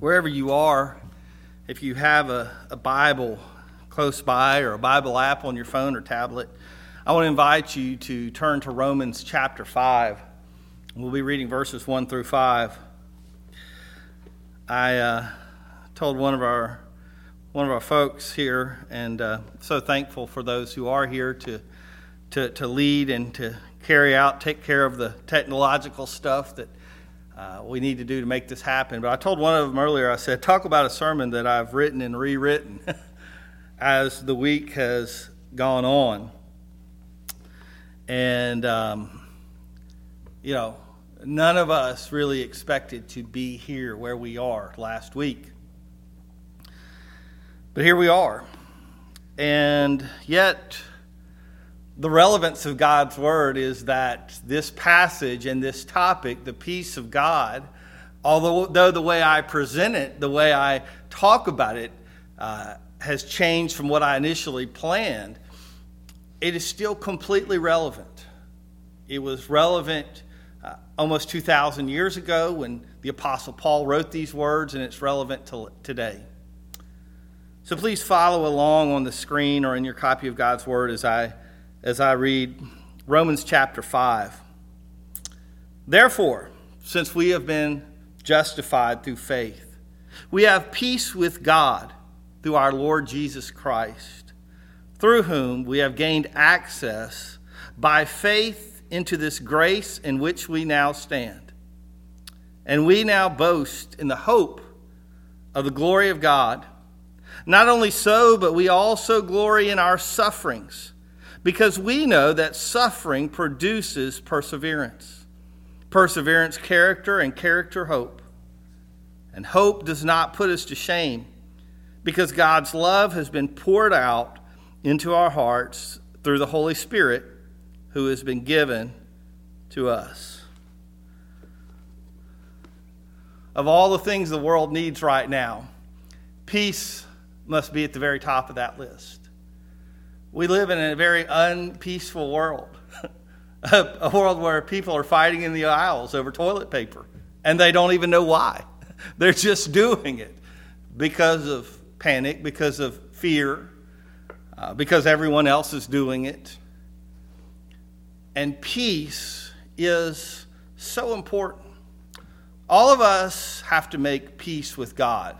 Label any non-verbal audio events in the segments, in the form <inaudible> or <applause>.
wherever you are, if you have a, a Bible close by or a Bible app on your phone or tablet, I want to invite you to turn to Romans chapter 5. We'll be reading verses 1 through 5. I uh, told one of our one of our folks here, and uh, so thankful for those who are here to, to, to lead and to carry out, take care of the technological stuff that uh, we need to do to make this happen. But I told one of them earlier, I said, talk about a sermon that I've written and rewritten <laughs> as the week has gone on. And, um, you know, none of us really expected to be here where we are last week. But here we are. And yet, the relevance of God's word is that this passage and this topic, the peace of God, although the way I present it, the way I talk about it, uh, has changed from what I initially planned, it is still completely relevant. It was relevant uh, almost 2,000 years ago when the Apostle Paul wrote these words, and it's relevant to today. So please follow along on the screen or in your copy of God's Word as I as I read Romans chapter 5. Therefore, since we have been justified through faith, we have peace with God through our Lord Jesus Christ, through whom we have gained access by faith into this grace in which we now stand. And we now boast in the hope of the glory of God. Not only so, but we also glory in our sufferings because we know that suffering produces perseverance. Perseverance, character, and character, hope. And hope does not put us to shame because God's love has been poured out into our hearts through the Holy Spirit who has been given to us. Of all the things the world needs right now, peace must be at the very top of that list. We live in a very unpeaceful world, <laughs> a world where people are fighting in the aisles over toilet paper, and they don't even know why. <laughs> They're just doing it because of panic, because of fear, uh, because everyone else is doing it. And peace is so important. All of us have to make peace with God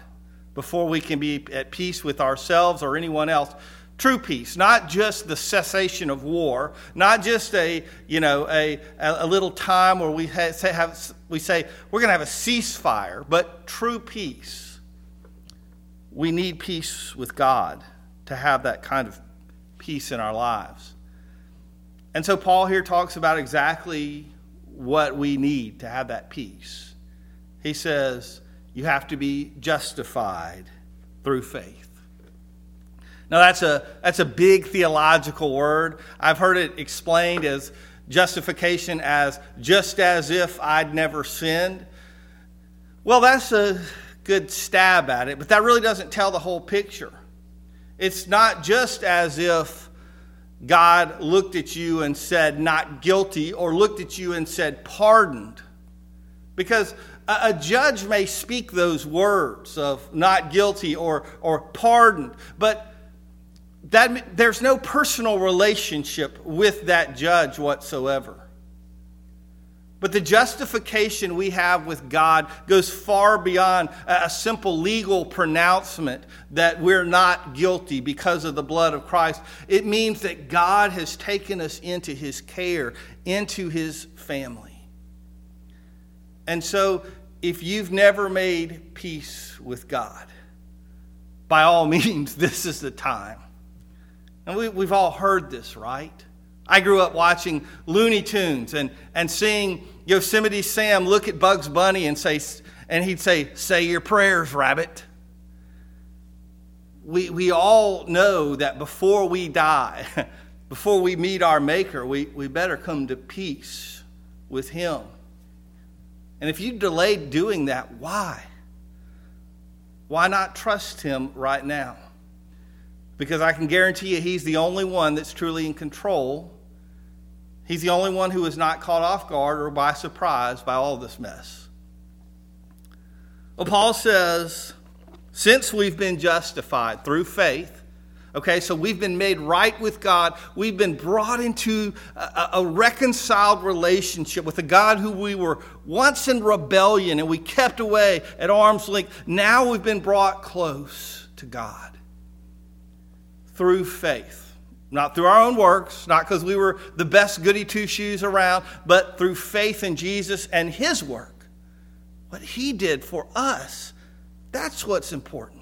before we can be at peace with ourselves or anyone else true peace not just the cessation of war not just a you know a, a little time where we have, have, we say we're going to have a ceasefire but true peace. We need peace with god to have that kind of peace in our lives. And so paul here talks about exactly what we need to have that peace. He says you have to be justified through faith now, that's a, that's a big theological word. I've heard it explained as justification as just as if I'd never sinned. Well, that's a good stab at it, but that really doesn't tell the whole picture. It's not just as if God looked at you and said, not guilty, or looked at you and said, pardoned. Because a judge may speak those words of not guilty or, or pardoned, but that, there's no personal relationship with that judge whatsoever. But the justification we have with God goes far beyond a simple legal pronouncement that we're not guilty because of the blood of Christ. It means that God has taken us into his care, into his family. And so, if you've never made peace with God, by all <laughs> means, this is the time. And we, we've all heard this, right? I grew up watching Looney Tunes and, and seeing Yosemite Sam look at Bugs Bunny and say, and he'd say, Say your prayers, rabbit. We, we all know that before we die, <laughs> before we meet our Maker, we, we better come to peace with Him. And if you delayed doing that, why? Why not trust Him right now? Because I can guarantee you he's the only one that's truly in control. He's the only one who is not caught off guard or by surprise by all this mess. Well, Paul says, since we've been justified through faith, Okay, so we've been made right with God. We've been brought into a, a, reconciled relationship with a God who we were once in rebellion and we kept away at arm's length. Now we've been brought close to God through faith. Not through our own works, not because we were the best goody two shoes around, but through faith in Jesus and His work. What He did for us. That's what's important.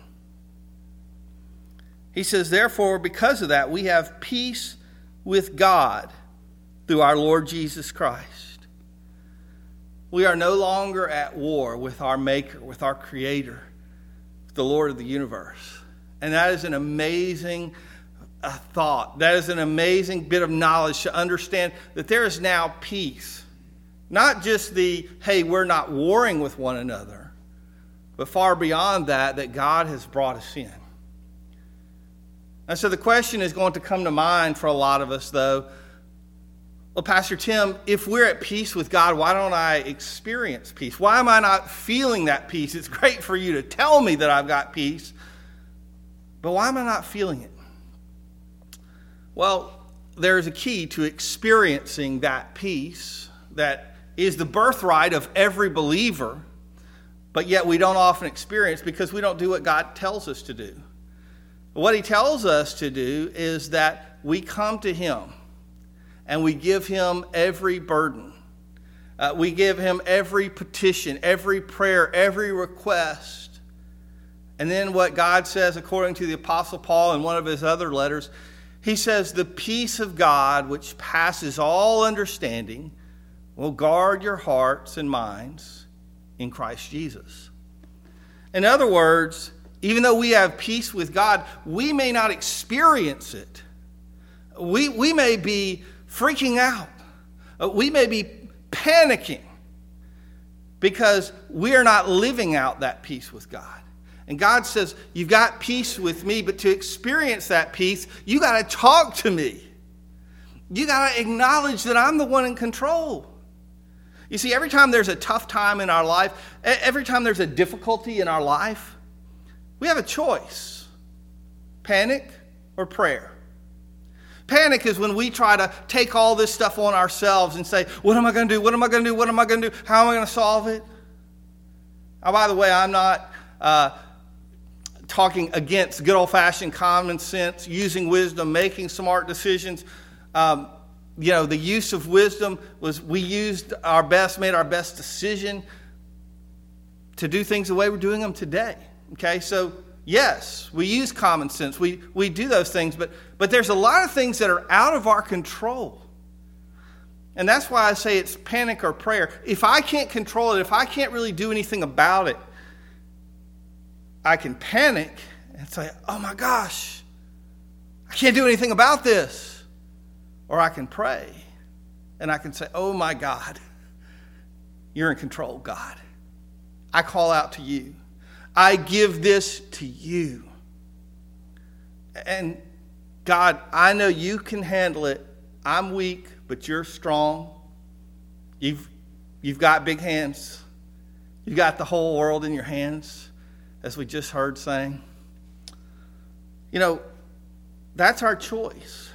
He says, Therefore, because of that, we have peace with God through our Lord Jesus Christ. We are no longer at war with our Maker, with our Creator, the Lord of the universe. And that is an amazing a thought. That is an amazing bit of knowledge to understand that there is now peace. Not just the, hey, we're not warring with one another, but far beyond that, that God has brought us in. And so the question is going to come to mind for a lot of us, though. Well, Pastor Tim, if we're at peace with God, why don't I experience peace? Why am I not feeling that peace? It's great for you to tell me that I've got peace, but why am I not feeling it? Well, there's a key to experiencing that peace that is the birthright of every believer, but yet we don't often experience because we don't do what God tells us to do. What He tells us to do is that we come to Him and we give Him every burden. Uh, we give Him every petition, every prayer, every request. And then what God says, according to the Apostle Paul in one of his other letters, he says, The peace of God, which passes all understanding, will guard your hearts and minds in Christ Jesus. In other words, even though we have peace with God, we may not experience it. We, we may be freaking out. Uh, we may be panicking because we are not living out that peace with God. And God says, You've got peace with me, but to experience that peace, you got to talk to me. You got to acknowledge that I'm the one in control. You see, every time there's a tough time in our life, every time there's a difficulty in our life, we have a choice panic or prayer. Panic is when we try to take all this stuff on ourselves and say, What am I going to do? What am I going to do? What am I going to do? How am I going to solve it? Oh, by the way, I'm not. Uh, talking against good old fashioned common sense, using wisdom, making smart decisions. Um, you know, the use of wisdom was we used our best, made our best decision to do things the way we're doing them today. Okay, so yes, we use common sense, we, we do those things, but, but there's a lot of things that are out of our control. And that's why I say it's panic or prayer. If I can't control it, if I can't really do anything about it, I can panic and say, oh my gosh, I can't do anything about this. Or I can pray and I can say, oh my God, you're in control, God. I call out to you. I give this to you. And God, I know you can handle it. I'm weak, but you're strong. You've, you've got big hands. You've got the whole world in your hands as we just heard saying. You know, that's our choice.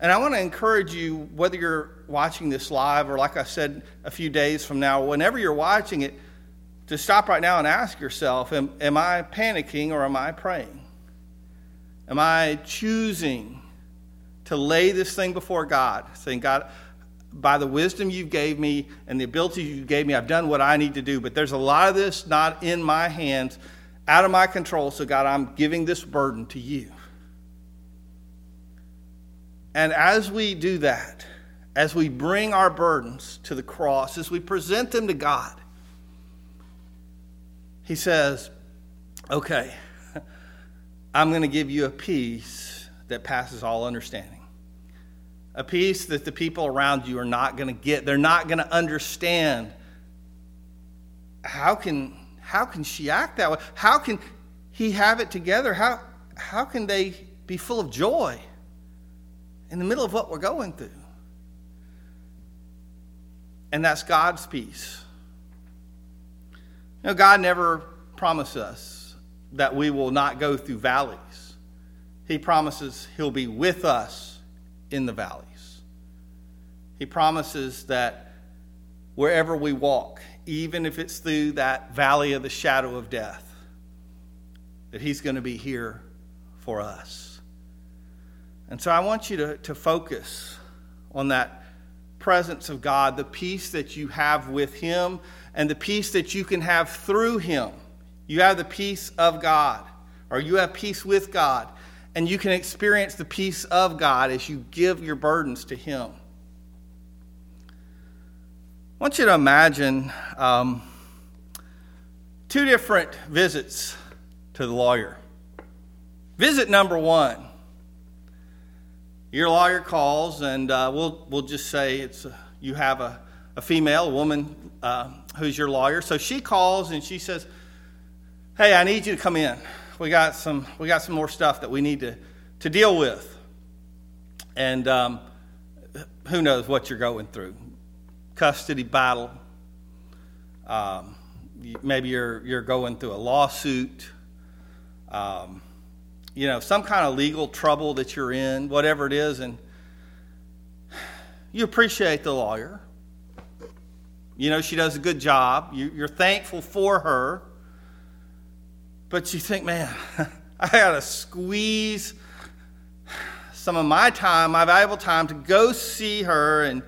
And I want to encourage you, whether you're watching this live or, like I said, a few days from now, whenever you're watching it, to stop right now and ask yourself Am, am I panicking or am I praying? Am I choosing to lay this thing before God, saying, God, by the wisdom you gave me and the ability you gave me, I've done what I need to do. But there's a lot of this not in my hands, out of my control. So, God, I'm giving this burden to you. And as we do that, as we bring our burdens to the cross, as we present them to God, He says, Okay, <laughs> I'm going to give you a peace that passes all understanding a peace that the people around you are not going to get. They're not going to understand. How can, how can she act that way? How can he have it together? How, how can they be full of joy in the middle of what we're going through? And that's God's peace. You know, God never promised us that we will not go through valleys. He promises He'll be with us in the valleys. He promises that wherever we walk, even if it's through that valley of the shadow of death, that He's going to be here for us. And so I want you to, to focus on that presence of God, the peace that you have with Him, and the peace that you can have through Him. You have the peace of God, or you have peace with God, and you can experience the peace of God as you give your burdens to Him. I want you to imagine um, two different visits to the lawyer. Visit number one your lawyer calls, and uh, we'll, we'll just say it's a, you have a, a female, a woman uh, who's your lawyer. So she calls and she says, Hey, I need you to come in. We got some, we got some more stuff that we need to, to deal with. And um, who knows what you're going through custody battle. Um, maybe you're, you're going through a lawsuit. Um, you know, some kind of legal trouble that you're in, whatever it is, and you appreciate the lawyer. You know, she does a good job. You, are thankful for her. But you think, man, <laughs> I got to squeeze some of my time, my valuable time, to go see her. And,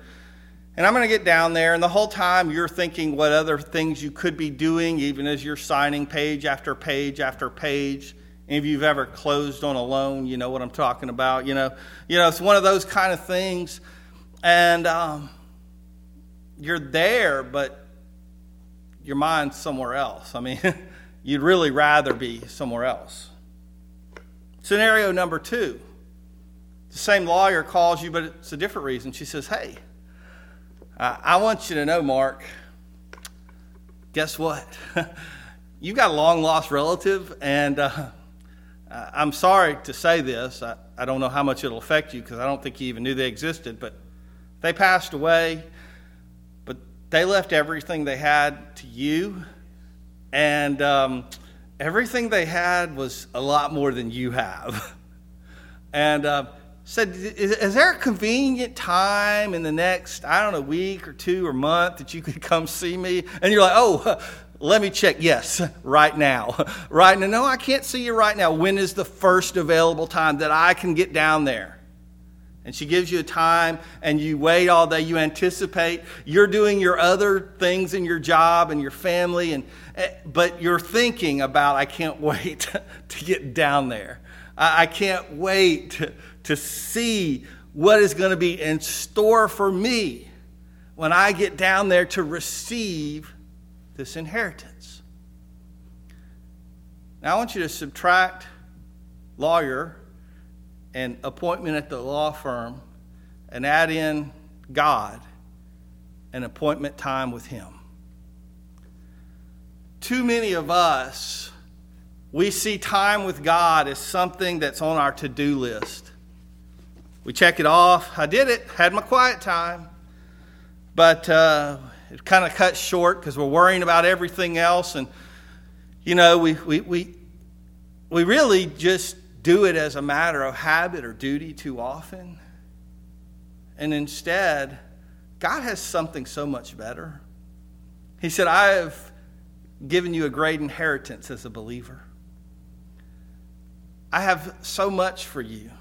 and I'm going to get down there. And the whole time you're thinking what other things you could be doing, even as you're signing page after page after page. Any of you have ever closed on a loan, you know what I'm talking about. You know, you know, it's one of those kind of things, and um, you're there, but your mind's somewhere else. I mean, <laughs> you'd really rather be somewhere else. Scenario number two: the same lawyer calls you, but it's a different reason. She says, "Hey, I want you to know, Mark. Guess what? <laughs> You've got a long lost relative, and." Uh, I'm sorry to say this. I, I don't know how much it'll affect you because I don't think you even knew they existed, but they passed away. But they left everything they had to you, and um, everything they had was a lot more than you have. <laughs> and uh, said, is, is, there a convenient time in the next, I don't know, week or two or month that you could <laughs> come see me? And you're like, oh, <laughs> let me check. Yes, <laughs> right now. Right now. No, I can't see you right now. When is the first available time that I can get down there? And she gives you a time and you wait all day. You anticipate. You're doing your other things in your job and your family, and, eh, but you're thinking about, I can't wait to get down there. I can't wait to see what is going to be in store for me when I get down there to receive this inheritance. Now, I want you to subtract lawyer and appointment at the law firm and add in God and appointment time with Him. Too many of us, we see time with God as something that's on our to do list. We check it off. I did it, had my quiet time. But uh, it kind of cuts short because we're worrying about everything else. And, you know, we, we, we, we really just do it as a matter of habit or duty too often. And instead, God has something so much better. He said, I have given you a great inheritance as a believer. I have so much for you.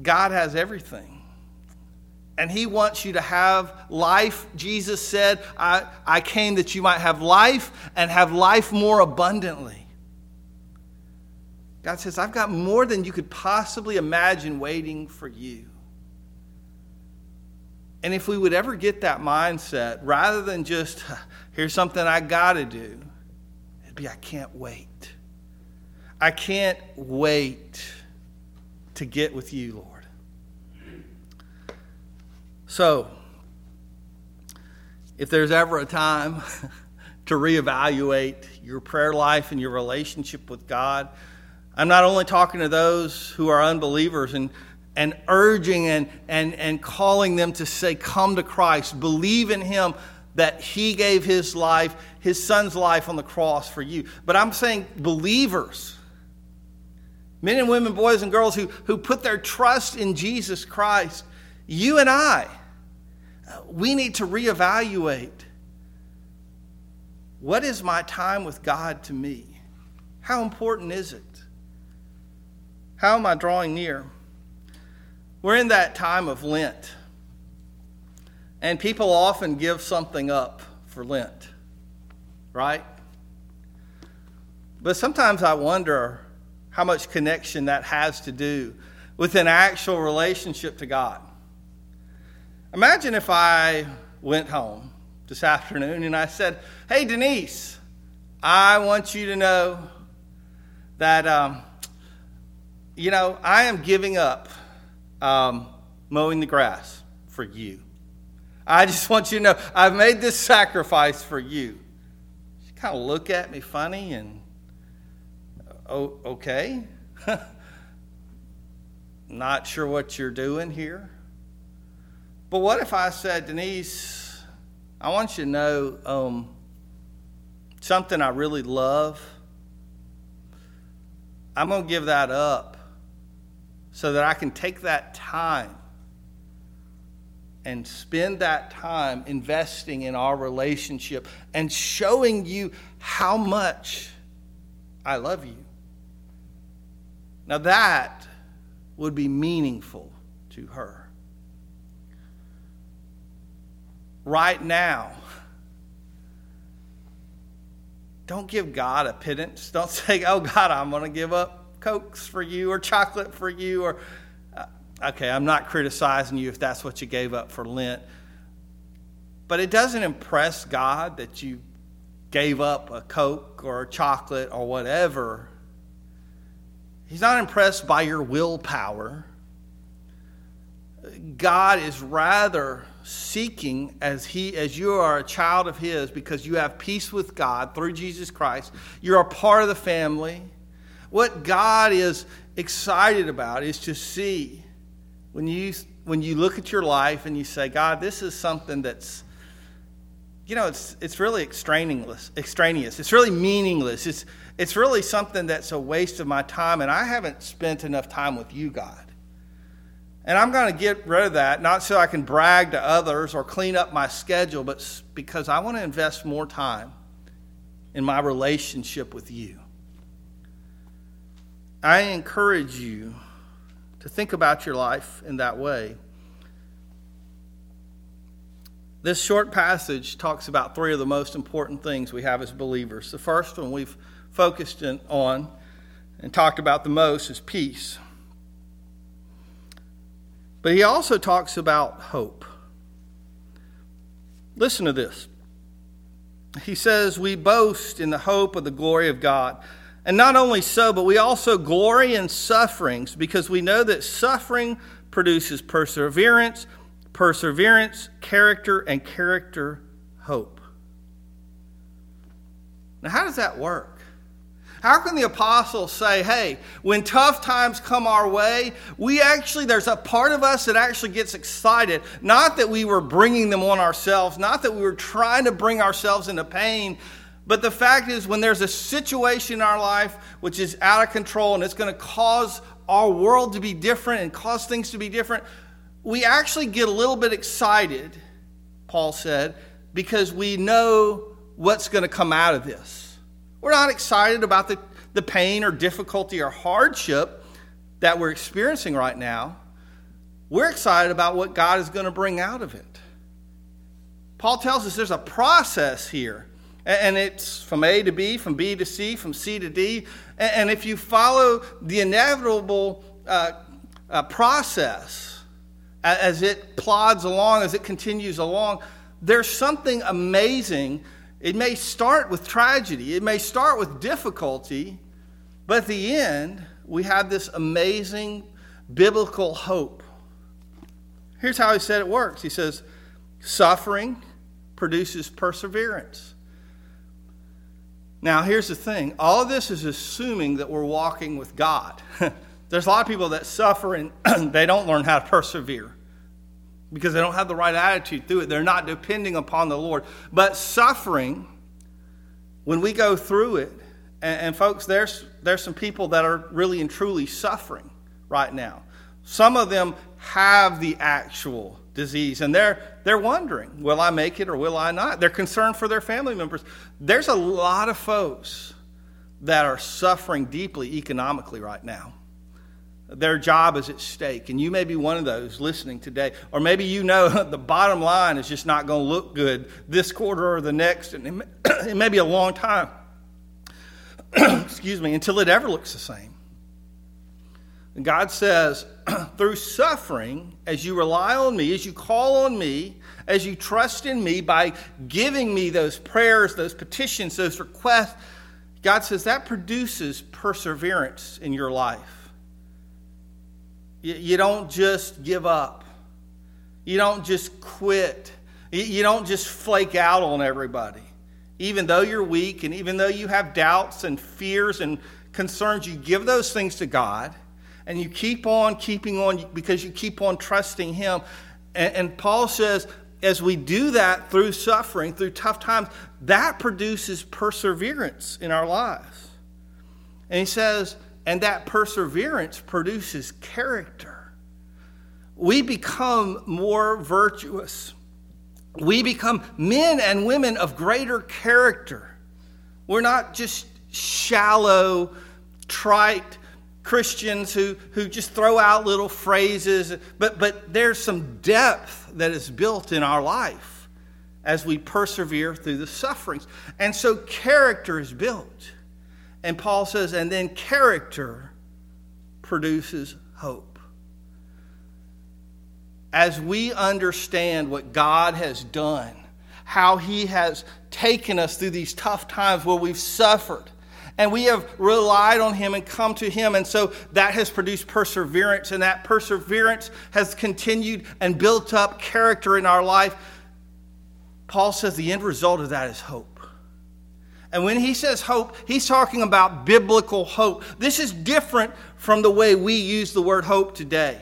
God has everything and he wants you to have life. Jesus said, I, I came that you might have life and have life more abundantly. God says, I've got more than you could possibly imagine waiting for you. And if we would ever get that mindset, rather than just, here's something I got to do, it'd be, I can't wait. I can't wait to get with you, Lord. So, if there's ever a time <laughs> to reevaluate your prayer life and your relationship with God, I'm not only talking to those who are unbelievers and, and urging and, and, and calling them to say, Come to Christ, believe in Him, that he gave his life, his son's life on the cross for you. But I'm saying believers, men and women, boys and girls who, who put their trust in Jesus Christ, you and I, we need to reevaluate what is my time with God to me? How important is it? How am I drawing near? We're in that time of Lent. And people often give something up for Lent, right? But sometimes I wonder how much connection that has to do with an actual relationship to God. Imagine if I went home this afternoon and I said, Hey, Denise, I want you to know that, um, you know, I am giving up um, mowing the grass for you. I just want you to know I've made this sacrifice for you. She kind of look at me funny and, oh, okay. <laughs> Not sure what you're doing here. But what if I said, Denise, I want you to know um, something I really love? I'm going to give that up so that I can take that time and spend that time investing in our relationship and showing you how much I love you. Now, that would be meaningful to her. Right now, don't give God a pittance. Don't <laughs> say, oh, God, I'm going to give up Cokes for you or chocolate for you or uh, okay, I'm not criticizing you if that's what you gave up for Lent. But it doesn't impress God that you gave up a Coke or a chocolate or whatever. He's not impressed by your willpower. God is rather seeking as he as you are a child of his because you have peace with God through Jesus Christ. You're a part of the family. What God is excited about is to see when you, when you look at your life and you say, God, this is something that's, you know, it's, it's really extraneous, extraneous. It's really meaningless. It's, it's really something that's a waste of my time, and I haven't spent enough time with you, God. And I'm going to get rid of that, not so I can brag to others or clean up my schedule, but because I want to invest more time in my relationship with you. I encourage you to think about your life in that way. This short passage talks about three of the most important things we have as believers. The first one we've focused in, on and talked about the most is peace. But he also talks about hope. Listen to this. He says, We boast in the hope of the glory of God. And not only so, but we also glory in sufferings because we know that suffering produces perseverance, perseverance, character, and character, hope. Now, how does that work? How can the apostles say, hey, when tough times come our way, we actually, there's a part of us that actually gets excited. Not that we were bringing them on ourselves, not that we were trying to bring ourselves into pain, but the fact is, when there's a situation in our life which is out of control and it's going to cause our world to be different and cause things to be different, we actually get a little bit excited, Paul said, because we know what's going to come out of this. We're not excited about the, the pain or difficulty or hardship that we're experiencing right now. We're excited about what God is going to bring out of it. Paul tells us there's a process here and it's from A to B, from B to C, from C to D. And if you follow the inevitable uh, uh, process as it plods along, as it continues along, there's something amazing. It may start with tragedy, it may start with difficulty, but at the end, we have this amazing biblical hope. Here's how he said it works He says, Suffering produces perseverance. Now, here's the thing all this is assuming that we're walking with God. <laughs> There's a lot of people that suffer and <clears throat> they don't learn how to persevere. Because they don't have the right attitude through it. They're not depending upon the Lord. But suffering, when we go through it, and, and folks, there's, there's some people that are really and truly suffering right now. Some of them have the actual disease and they're, they're wondering, will I make it or will I not? They're concerned for their family members. There's a lot of folks that are suffering deeply economically right now. Their job is at stake, and you may be one of those listening today. Or maybe you know <laughs> the bottom line is just not going to look good this quarter or the next, and it may, <clears throat> it may be a long time, <clears throat> excuse me, until it ever looks the same. And God says, <clears throat> through suffering, as you rely on me, as you call on me, as you trust in me by giving me those prayers, those petitions, those requests, God says that produces perseverance in your life. You don't just give up, you don't just quit, you don't just flake out on everybody. Even though you're weak and even though you have doubts and fears and concerns, you give those things to God and you keep on keeping on because you keep on trusting Him. And, and, Paul says, as we do that through suffering, through tough times, that produces perseverance in our lives. And he says, and that perseverance produces character. We become more virtuous. We become men and women of greater character. We're not just shallow, trite, Christians who, who just throw out little phrases, but, but there's some depth that is built in our life as we persevere through the sufferings. And so character is built. And Paul says, and then character produces hope. As we understand what God has done, how he has taken us through these tough times where we've suffered, and we have relied on him and come to him. And so that has produced perseverance, and that perseverance has continued and built up character in our life. Paul says the end result of that is hope. And when he says hope, he's talking about biblical hope. This is different from the way we use the word hope today.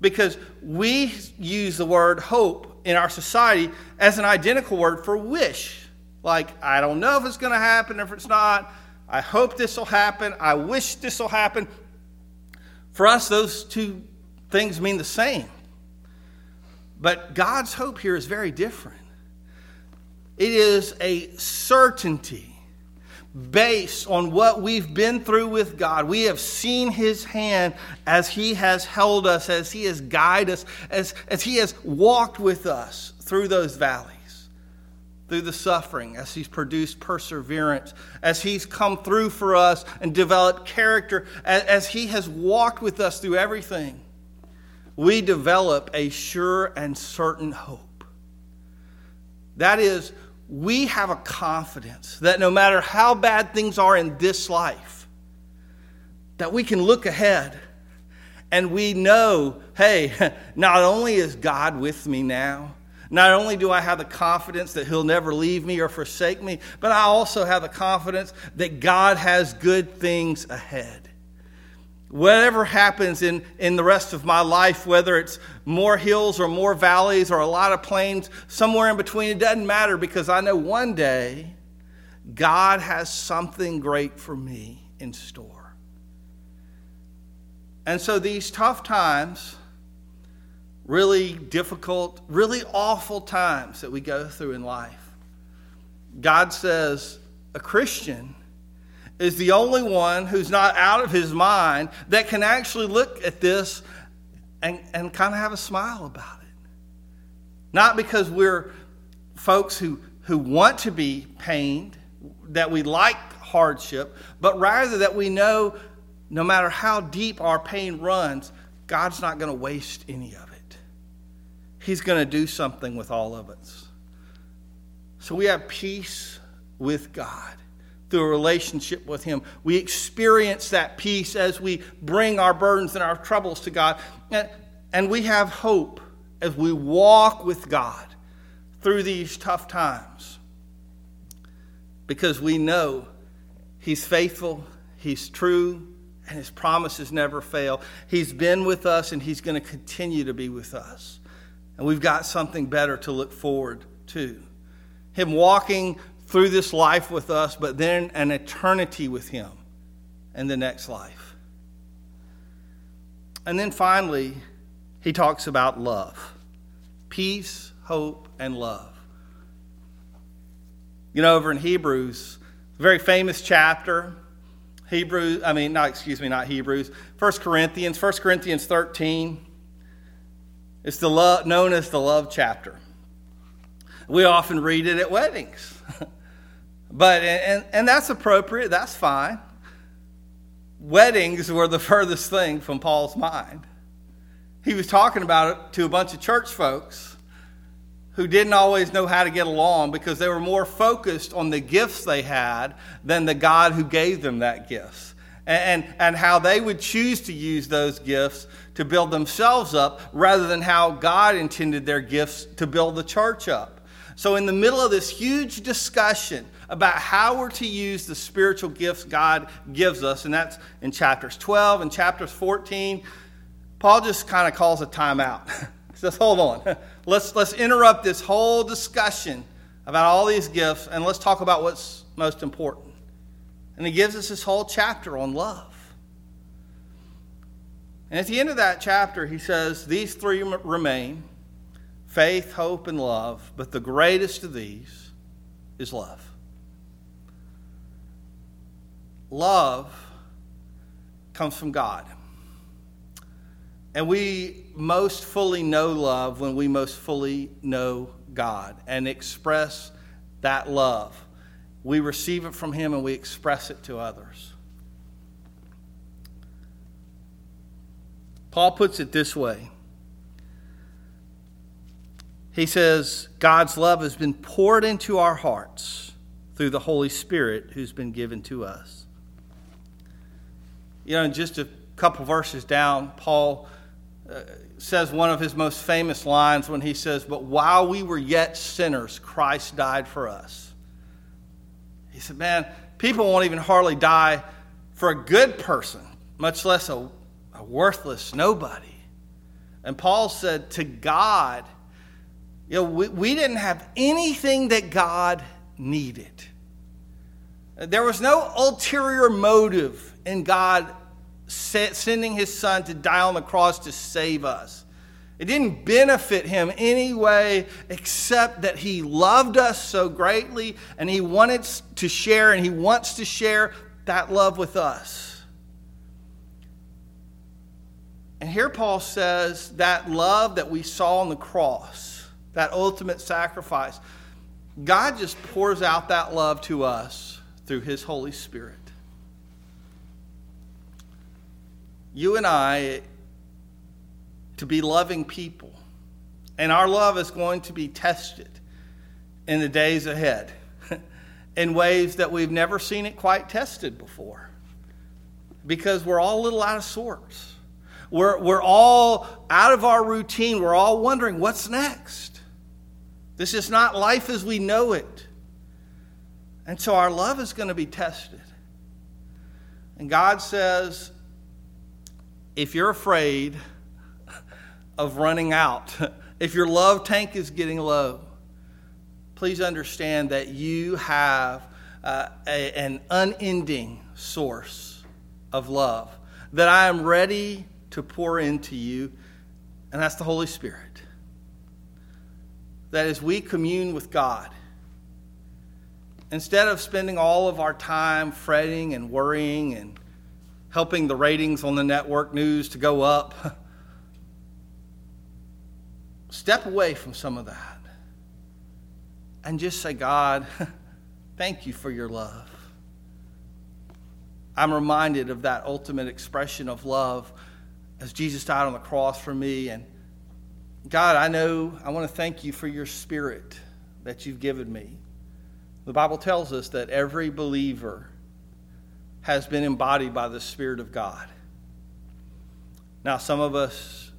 Because we use the word hope in our society as an identical word for wish. Like, I don't know if it's going to happen, if it's not. I hope this will happen. I wish this will happen. For us, those two things mean the same. But God's hope here is very different. It is a certainty based on what we've been through with God. We have seen His hand as He has held us, as He has guided us, as, as He has walked with us through those valleys through the suffering, as He's produced perseverance, as He's come through for us and developed character, as, as He has walked with us through everything, we develop a sure and certain hope. That is, we have a confidence that no matter how bad things are in this life, that we can look ahead and we know, hey, <laughs> not only is God with me now, not only do I have the confidence that He'll never leave me or forsake me, but I also have the confidence that God has good things ahead. Whatever happens in, in the rest of my life, whether it's more hills or more valleys or a lot of plains, somewhere in between, it doesn't matter because I know one day God has something great for me in store. And so these tough times, really difficult, really awful times that we go through in life. God says a Christian is the only one who's not out of his mind that can actually look at this and, and kind of have a smile about it. Not because we're folks who, who want to be pained, that we like hardship, but rather that we know no matter how deep our pain runs, God's not going to waste any of it. He's going to do something with all of us. So we have peace with God through a relationship with Him. We experience that peace as we bring our burdens and our troubles to God. And we have hope as we walk with God through these tough times because we know He's faithful, He's true, and His promises never fail. He's been with us and He's going to continue to be with us And we've got something better to look forward to. Him walking through this life with us, but then an eternity with Him in the next life. And then finally, he talks about love peace, hope, and love. You know, over in Hebrews, very famous chapter. Hebrews, I mean, not, excuse me, not Hebrews. 1 Corinthians, 1 Corinthians 13. It's the love, known as the love chapter. We often read it at weddings. <laughs> but, and, and that's appropriate, that's fine. Weddings were the <laughs> furthest thing from Paul's mind. He was talking about it to a bunch of church folks who didn't always know how to get along because they were more focused on the gifts they had than the God who gave them that gifts. And, and, and how they would choose to use those gifts to build themselves up rather than how God intended their gifts to build the church up. So, in the middle of this huge discussion about how we're to use the spiritual gifts God gives us, and that's in chapters 12 and chapters 14, Paul just kind of calls a timeout. <laughs> He says, hold on. Let's, let's interrupt this whole discussion about all these gifts and let's talk about what's most important. And he gives us this whole chapter on love. And at the end of that chapter, he says, These three remain faith, hope, and love, but the greatest of these is love. Love comes from God. And we most fully know love when we most fully know God and express that love. We receive it from Him and we express it to others. Paul puts it this way He says, God's love has been poured into our hearts through the Holy Spirit who's been given to us. You know, just a couple verses down, Paul uh, says one of his most famous lines when he says, But while we were yet sinners, Christ died for us. He said, Man, people won't even hardly die for a good person, much less a, a worthless nobody. And Paul said, To God, you know, we, we didn't have anything that God needed. There was no ulterior motive in God sending his son to die on the cross to save us. It didn't benefit him any way except that he loved us so greatly and he wanted to share and he wants to share that love with us. And here Paul says that love that we saw on the cross, that ultimate sacrifice, God just pours out that love to us through his Holy Spirit. You and I to be loving people. And our love is going to be tested in the days ahead <laughs> in ways that we've never seen it quite tested before. Because we're all a little out of sorts. We're, we're all out of our routine. We're all wondering what's next. This is not life as we know it. And so our love is going to be tested. And God says, if you're afraid of running out, <laughs> if your love tank is getting low, please understand that you have uh, a, an unending source of love that I am ready to pour into you, and that's the Holy Spirit. That as we commune with God, instead of spending all of our time fretting and worrying and helping the ratings on the network news to go up. <laughs> Step away from some of that and just say, God, <laughs> thank you for your love. I'm reminded of that ultimate expression of love as Jesus died on the cross for me. And God, I know I want to thank you for your spirit that you've given me. The Bible tells us that every believer has been embodied by the Spirit of God. Now, some of us,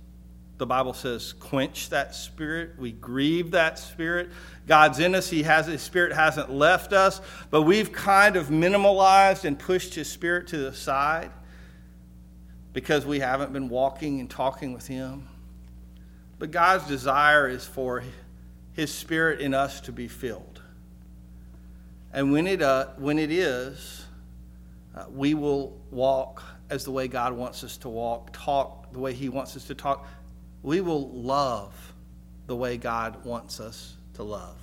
the Bible says, quench that spirit. We grieve that spirit. God's in us. He has His Spirit hasn't left us, but we've kind of minimalized and pushed His Spirit to the side because we haven't been walking and talking with Him. but God's desire is for His Spirit in us to be filled. And when it, uh, when it is, uh, we will walk as the way God wants us to walk, talk the way He wants us to talk. We will love the way God wants us to love.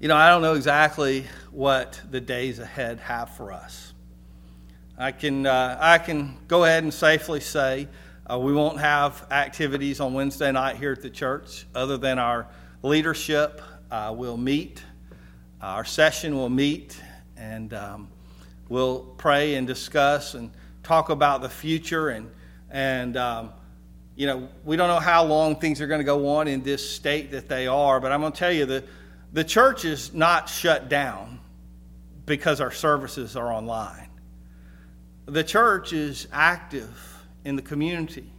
You know, I don't know exactly what the days ahead have for us. I can, uh, I can go ahead and safely say uh, we won't have activities on Wednesday night here at the church other than our leadership uh, will meet. Our session will meet and um, we'll pray and discuss and talk about the future. And, and um, you know, we don't know how long things are going to go on in this state that they are, but I'm going to tell you that the church is not shut down because our services are online. The church is active in the community.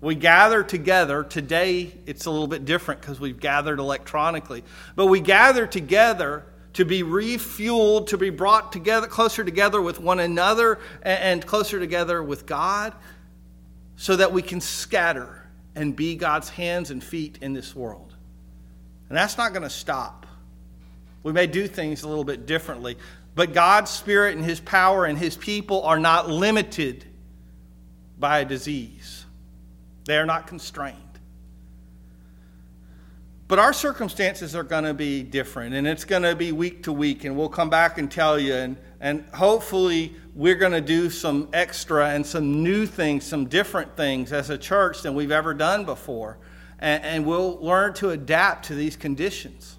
We gather together. Today, it's a little bit different because we've gathered electronically. But we gather together to be refueled, to be brought together, closer together with one another and closer together with God, so that we can scatter and be God's hands and feet in this world. And that's not going to stop. We may do things a little bit differently, but God's Spirit and His power and His people are not limited by a disease, they are not constrained. But our circumstances are going to be different, and it's going to be week to week, and we'll come back and tell you. And, and hopefully, we're going to do some extra and some new things, some different things as a church than we've ever done before and, and we'll learn to adapt to these conditions.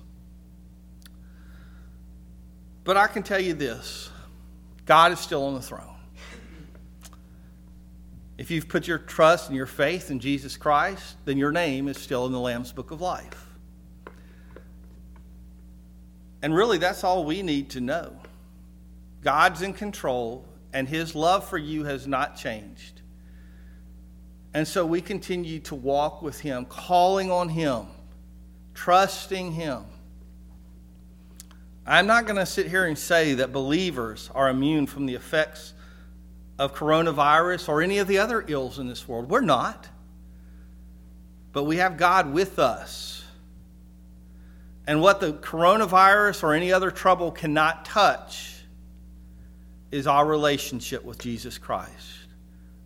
But I can tell you this God is still on the throne. If you've put your trust and your faith in Jesus Christ, then your name is still in the Lamb's Book of Life. And really, that's all we need to know. God's in control, and his love for you has not changed. And so we continue to walk with Him, calling on Him, trusting Him. I'm not going to sit here and say that believers are immune from the effects of coronavirus or any of the other ills in this world. We're not. But we have God with us. And what the coronavirus or any other trouble cannot touch is our relationship with Jesus Christ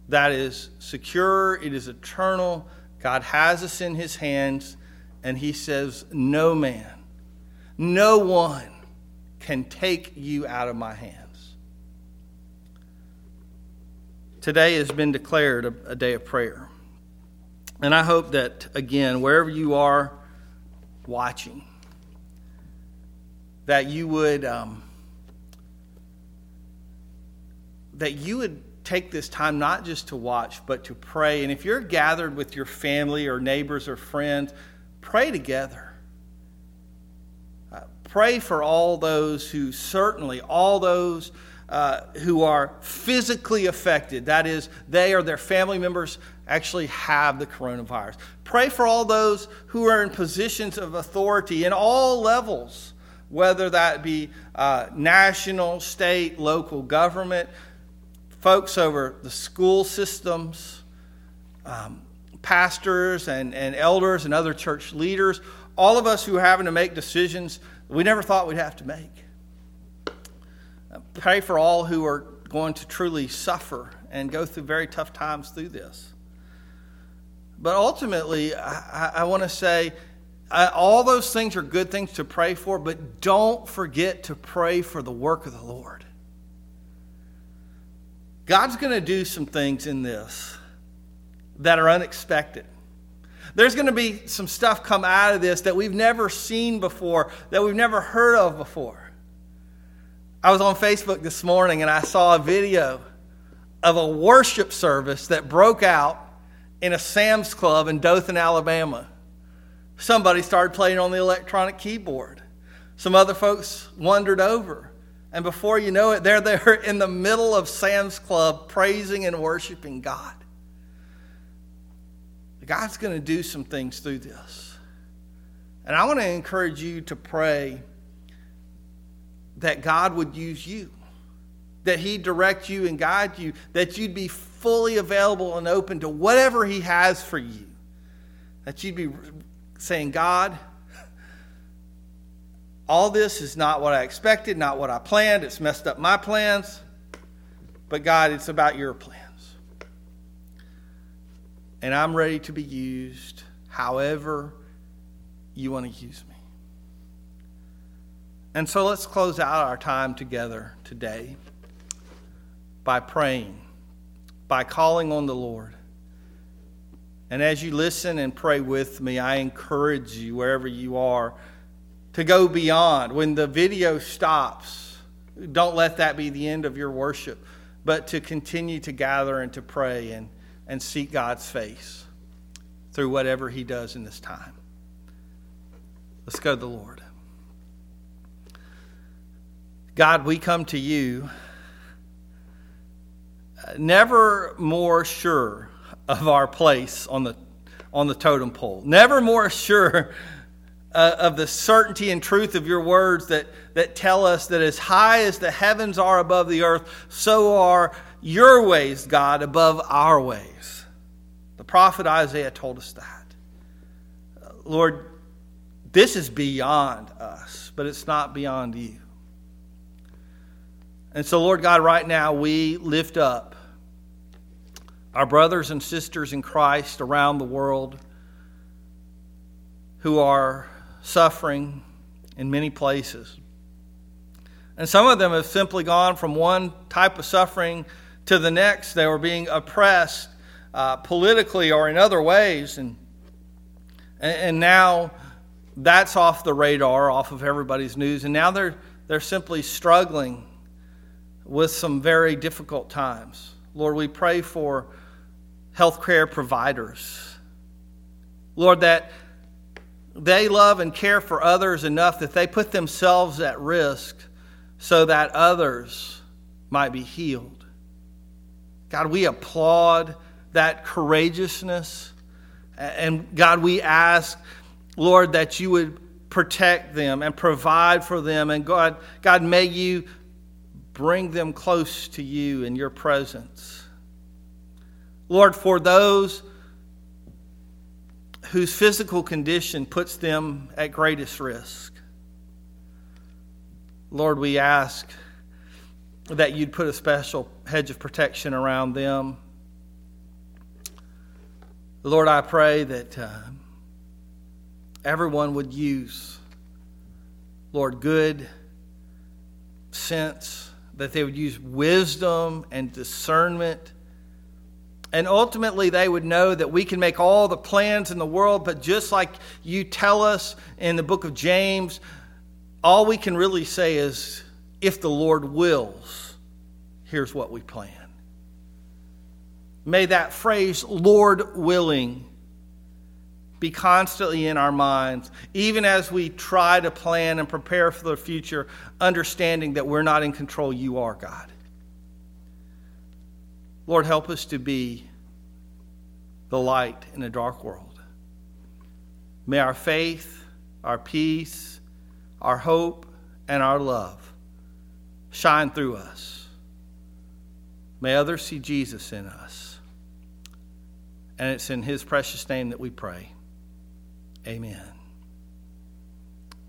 that is secure, it is eternal. God has us in his hands, and he says, No man, no one can take you out of my hands. Today has been declared a, a day of prayer. And I hope that, again, wherever you are watching, that you would. Um, that you would take this time not just to watch, but to pray. And if you're gathered with your family or neighbors or friends, pray together. Uh, pray for all those who certainly, all those uh, who are physically affected. That is, they or their family members actually have the coronavirus. Pray for all those who are in positions of authority in all levels, whether that be uh, national, state, local government folks over the school systems, um, pastors and, and elders and other church leaders, all of us who are having to make decisions we never thought we'd have to make. Pray for all who are going to truly suffer and go through very tough times through this. But ultimately, I, I want to say uh, all those things are good things to pray for, but don't forget to pray for the work of the Lord. God's going to do some things in this that are unexpected. There's going to be some stuff come out of this that we've never seen before, that we've never heard of before. I was on Facebook this morning and I saw a video of a worship service that broke out in a Sam's Club in Dothan, Alabama. Somebody started playing on the electronic keyboard. Some other folks wandered over. And before you know it, there they're in the middle of Sam's Club praising and worshiping God. God's going to do some things through this. And I want to encourage you to pray that God would use you. that He direct you and guide you, that you'd be fully available and open to whatever He has for you. That you'd be saying, God, all this is not what I expected, not what I planned. It's messed up my plans. But God, it's about your plans. And I'm ready to be used however you want to use me. And so let's close out our time together today by praying, by calling on the Lord. And as you listen and pray with me, I encourage you, wherever you are, to go beyond. When the video stops, don't let that be the end of your worship, but to continue to gather and to pray and, and seek God's face through whatever He does in this time. Let's go to the Lord. God, we come to you uh, never more sure of our place on the, on the totem pole, never more sure uh, of the certainty and truth of your words that, that tell us that as high as the heavens are above the earth, so are your ways, God, above our ways. The prophet Isaiah told us that. Lord, this is beyond us, but it's not beyond you. And so, Lord God, right now we lift up our brothers and sisters in Christ around the world who are suffering in many places. And some of them have simply gone from one type of suffering to the next. They were being oppressed uh, politically or in other ways. And, and now that's off the radar, off of everybody's news. And now they're, they're simply struggling with some very difficult times. Lord, we pray for healthcare providers. Lord, that they love and care for others enough that they put themselves at risk so that others might be healed. God, we applaud that courageousness. And God, we ask, Lord, that you would protect them and provide for them. And God, God, may you bring them close to you in your presence. Lord, for those whose physical condition puts them at greatest risk, Lord, we ask that you'd put a special hedge of protection around them. Lord, I pray that uh, everyone would use, Lord, good sense, that they would use wisdom and discernment and ultimately, they would know that we can make all the plans in the world, but just like you tell us in the book of James, all we can really say is, if the Lord wills, here's what we plan. May that phrase, Lord willing, be constantly in our minds, even as we try to plan and prepare for the future, understanding that we're not in control, you are, God. Lord, help us to be the light in a dark world. May our faith, our peace, our hope, and our love shine through us. May others see Jesus in us. And it's in his precious name that we pray. Amen.